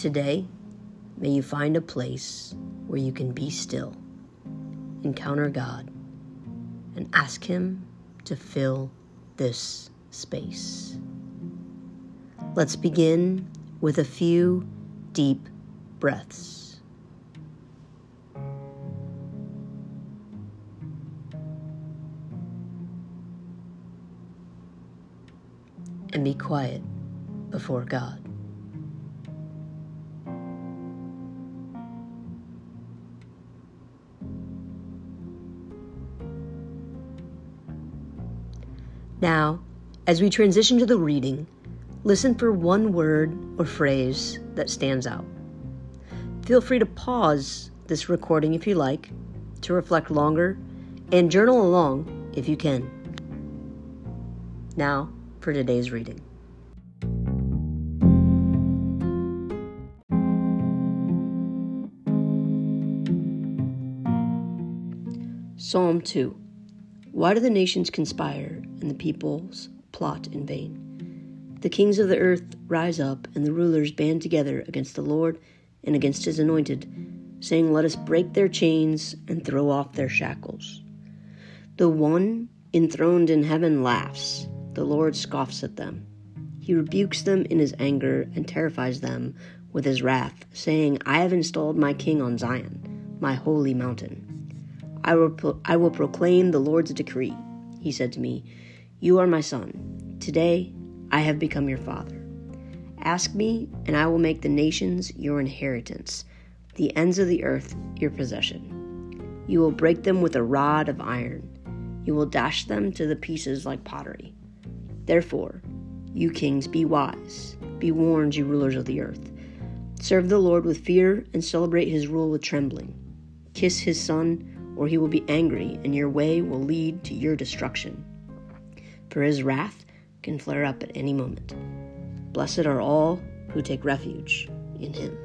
Today, may you find a place where you can be still, encounter God, and ask Him to fill this space. Let's begin with a few deep breaths. And be quiet before God. Now, as we transition to the reading, listen for one word or phrase that stands out. Feel free to pause this recording if you like, to reflect longer, and journal along if you can. Now, for today's reading. Psalm 2 Why do the nations conspire and the peoples plot in vain? The kings of the earth rise up, and the rulers band together against the Lord and against his anointed, saying, Let us break their chains and throw off their shackles. The one enthroned in heaven laughs, the Lord scoffs at them. He rebukes them in his anger and terrifies them with his wrath, saying, I have installed my king on Zion, my holy mountain. I will, pro- I will proclaim the Lord's decree. He said to me, You are my son. Today I have become your father. Ask me, and I will make the nations your inheritance, the ends of the earth your possession. You will break them with a rod of iron. You will dash them to the pieces like pottery. Therefore, you kings, be wise. Be warned, you rulers of the earth. Serve the Lord with fear and celebrate his rule with trembling. Kiss his son or he will be angry, and your way will lead to your destruction. For his wrath can flare up at any moment. Blessed are all who take refuge in him.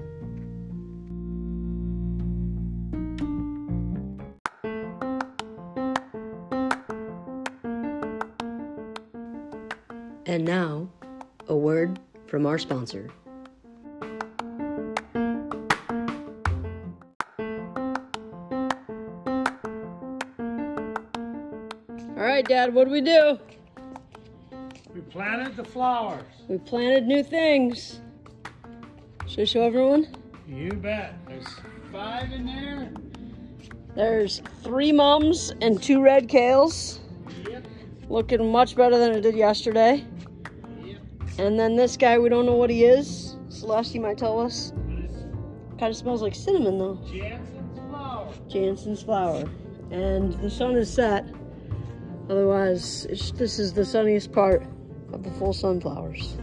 And now, a word from our sponsor. All right, Dad, what do we do? We planted the flowers. We planted new things. Should I show everyone? You bet. There's five in there. There's three mums and two red kales. Yep. Looking much better than it did yesterday. Yep. And then this guy, we don't know what he is. Celeste, you might tell us. Kind of smells like cinnamon, though. Jansen's flower. Jansen's flower. And the sun is set. Otherwise, it's, this is the sunniest part of the full sunflowers.